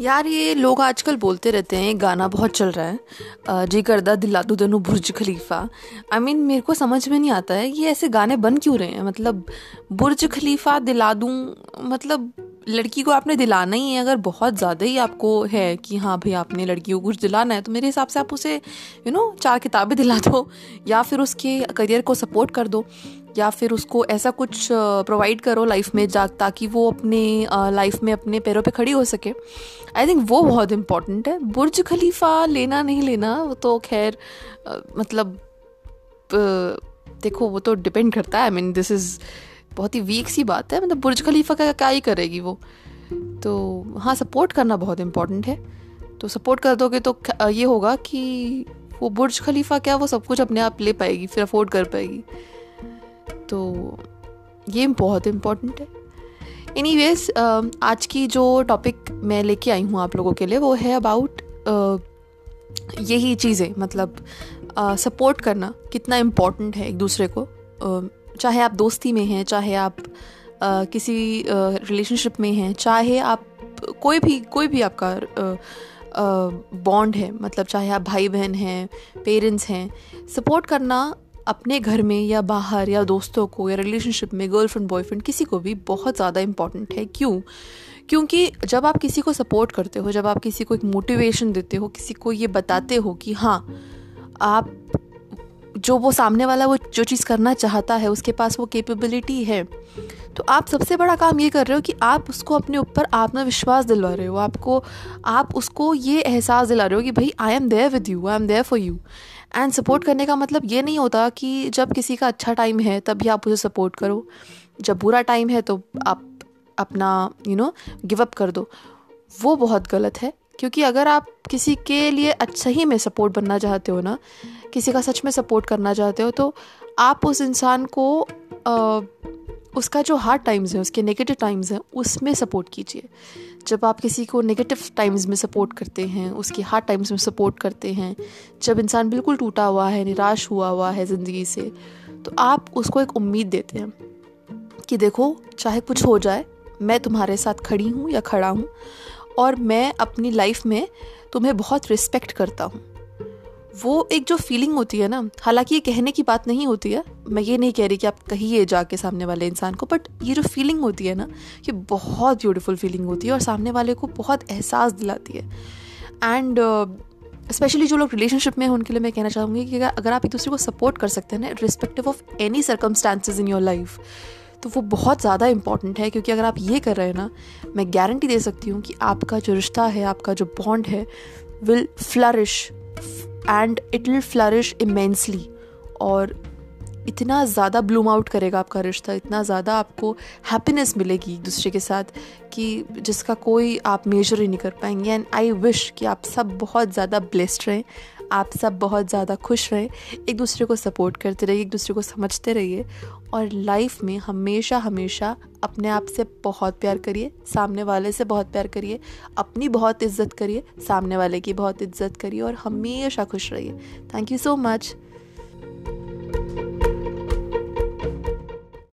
यार ये लोग आजकल बोलते रहते हैं गाना बहुत चल रहा है। जी करदा दिला दू दोनों Burj Khalifa. I I mean mean, मेरे को समझ में नहीं आता है ये ऐसे गाने बन क्यों रहे हैं? मतलब बुर्ज खलीफा दिला दूँ मतलब लड़की को आपने दिलाना ही है, अगर बहुत ज़्यादा ही आपको है कि हाँ भाई आपने लड़की को कुछ दिलाना है तो मेरे हिसाब से आप उसे यू नो चार किताबें दिला दो, या फिर उसके करियर को सपोर्ट कर दो, या फिर उसको ऐसा कुछ प्रोवाइड करो लाइफ में जा, ताकि वो अपने लाइफ में अपने पैरों पे खड़ी हो सके। आई थिंक वो बहुत इंपॉर्टेंट है। बुर्ज खलीफा लेना नहीं लेना, वो तो खैर मतलब देखो, वो तो डिपेंड करता है। आई मीन दिस इज़ बहुत ही वीक सी बात है। मतलब बुर्ज खलीफा का क्या ही करेगी वो? तो हाँ सपोर्ट करना बहुत इंपॉर्टेंट है। तो सपोर्ट कर दोगे तो ये होगा कि वो बुर्ज खलीफा क्या वो सब कुछ अपने आप ले पाएगी, फिर अफोर्ड कर पाएगी। तो ये बहुत इंपॉर्टेंट है। एनी वेज आज की जो टॉपिक मैं लेके आई हूँ आप लोगों के लिए, वो है अबाउट यही चीज़ें मतलब सपोर्ट करना कितना इम्पोर्टेंट है एक दूसरे को। चाहे आप दोस्ती में हैं चाहे आप uh, किसी रिलेशनशिप में हैं चाहे आप कोई भी कोई भी आपका बॉन्ड है मतलब चाहे आप भाई बहन हैं पेरेंट्स हैं सपोर्ट करना अपने घर में या बाहर या दोस्तों को या रिलेशनशिप में गर्लफ्रेंड बॉयफ्रेंड किसी को भी बहुत ज़्यादा इंपॉर्टेंट है। क्यों? क्योंकि जब आप किसी को सपोर्ट करते हो जब आप किसी को एक मोटिवेशन देते हो किसी को ये बताते हो कि हाँ आप जो वो सामने वाला वो जो चीज़ करना चाहता है, उसके पास वो कैपेबिलिटी है। तो आप सबसे बड़ा काम ये कर रहे हो कि आप उसको अपने ऊपर आत्मविश्वास दिलवा रहे हो। आपको, आप उसको ये एहसास दिला रहे हो कि भाई I am there with you I am there for you and support करने का मतलब ये नहीं होता कि जब किसी का अच्छा टाइम है, तभी आप उसे सपोर्ट करो। जब बुरा टाइम है तो आप अपना यू नो गिव अप कर दो। वो बहुत गलत है। क्योंकि अगर आप किसी के लिए अच्छा ही में सपोर्ट बनना चाहते हो ना किसी का सच में सपोर्ट करना चाहते हो तो आप उस इंसान को आ, उसका जो हार्ड टाइम्स हैं उसके नेगेटिव टाइम्स हैं उसमें सपोर्ट कीजिए। जब आप किसी को नेगेटिव टाइम्स में सपोर्ट करते हैं उसके हार्ड टाइम्स में सपोर्ट करते हैं जब इंसान बिल्कुल टूटा हुआ है निराश हुआ हुआ है ज़िंदगी से तो आप उसको एक उम्मीद देते हैं कि देखो चाहे कुछ हो जाए मैं तुम्हारे साथ खड़ी हूँ या खड़ा हूँ और मैं अपनी लाइफ में तुम्हें बहुत रिस्पेक्ट करता हूँ। वो एक जो फीलिंग होती है ना हालाँकि ये कहने की बात नहीं होती है मैं ये नहीं कह रही कि आप कहिए जाके सामने वाले इंसान को बट ये जो फीलिंग होती है ना ये बहुत ब्यूटीफुल फीलिंग होती है और सामने वाले को बहुत एहसास दिलाती है। एंड स्पेशली uh, जो लोग रिलेशनशिप में हैं उनके लिए मैं कहना चाहूँगी कि अगर आप एक दूसरे को सपोर्ट कर सकते हैं ना respective of any circumstances in your life तो वो बहुत ज़्यादा इंपॉर्टेंट है, क्योंकि अगर आप ये कर रहे हैं ना, मैं गारंटी दे सकती हूँ कि आपका जो रिश्ता है, आपका जो बॉन्ड है will flourish and it will flourish immensely और इतना ज़्यादा ब्लूम आउट करेगा आपका रिश्ता, इतना ज़्यादा आपको हैप्पीनेस मिलेगी एक दूसरे के साथ कि जिसका कोई आप मेजर ही नहीं कर पाएँगे। एंड आई विश कि आप सब बहुत ज़्यादा ब्लेस्ड रहें, आप सब बहुत ज़्यादा खुश रहें, एक दूसरे को सपोर्ट करते रहिए, एक दूसरे को समझते रहिए और लाइफ में हमेशा हमेशा अपने आप से बहुत प्यार करिए, सामने वाले से बहुत प्यार करिए, अपनी बहुत इज़्ज़त करिए, सामने वाले की बहुत इज़्ज़त करिए और हमेशा खुश रहिए। Thank you so much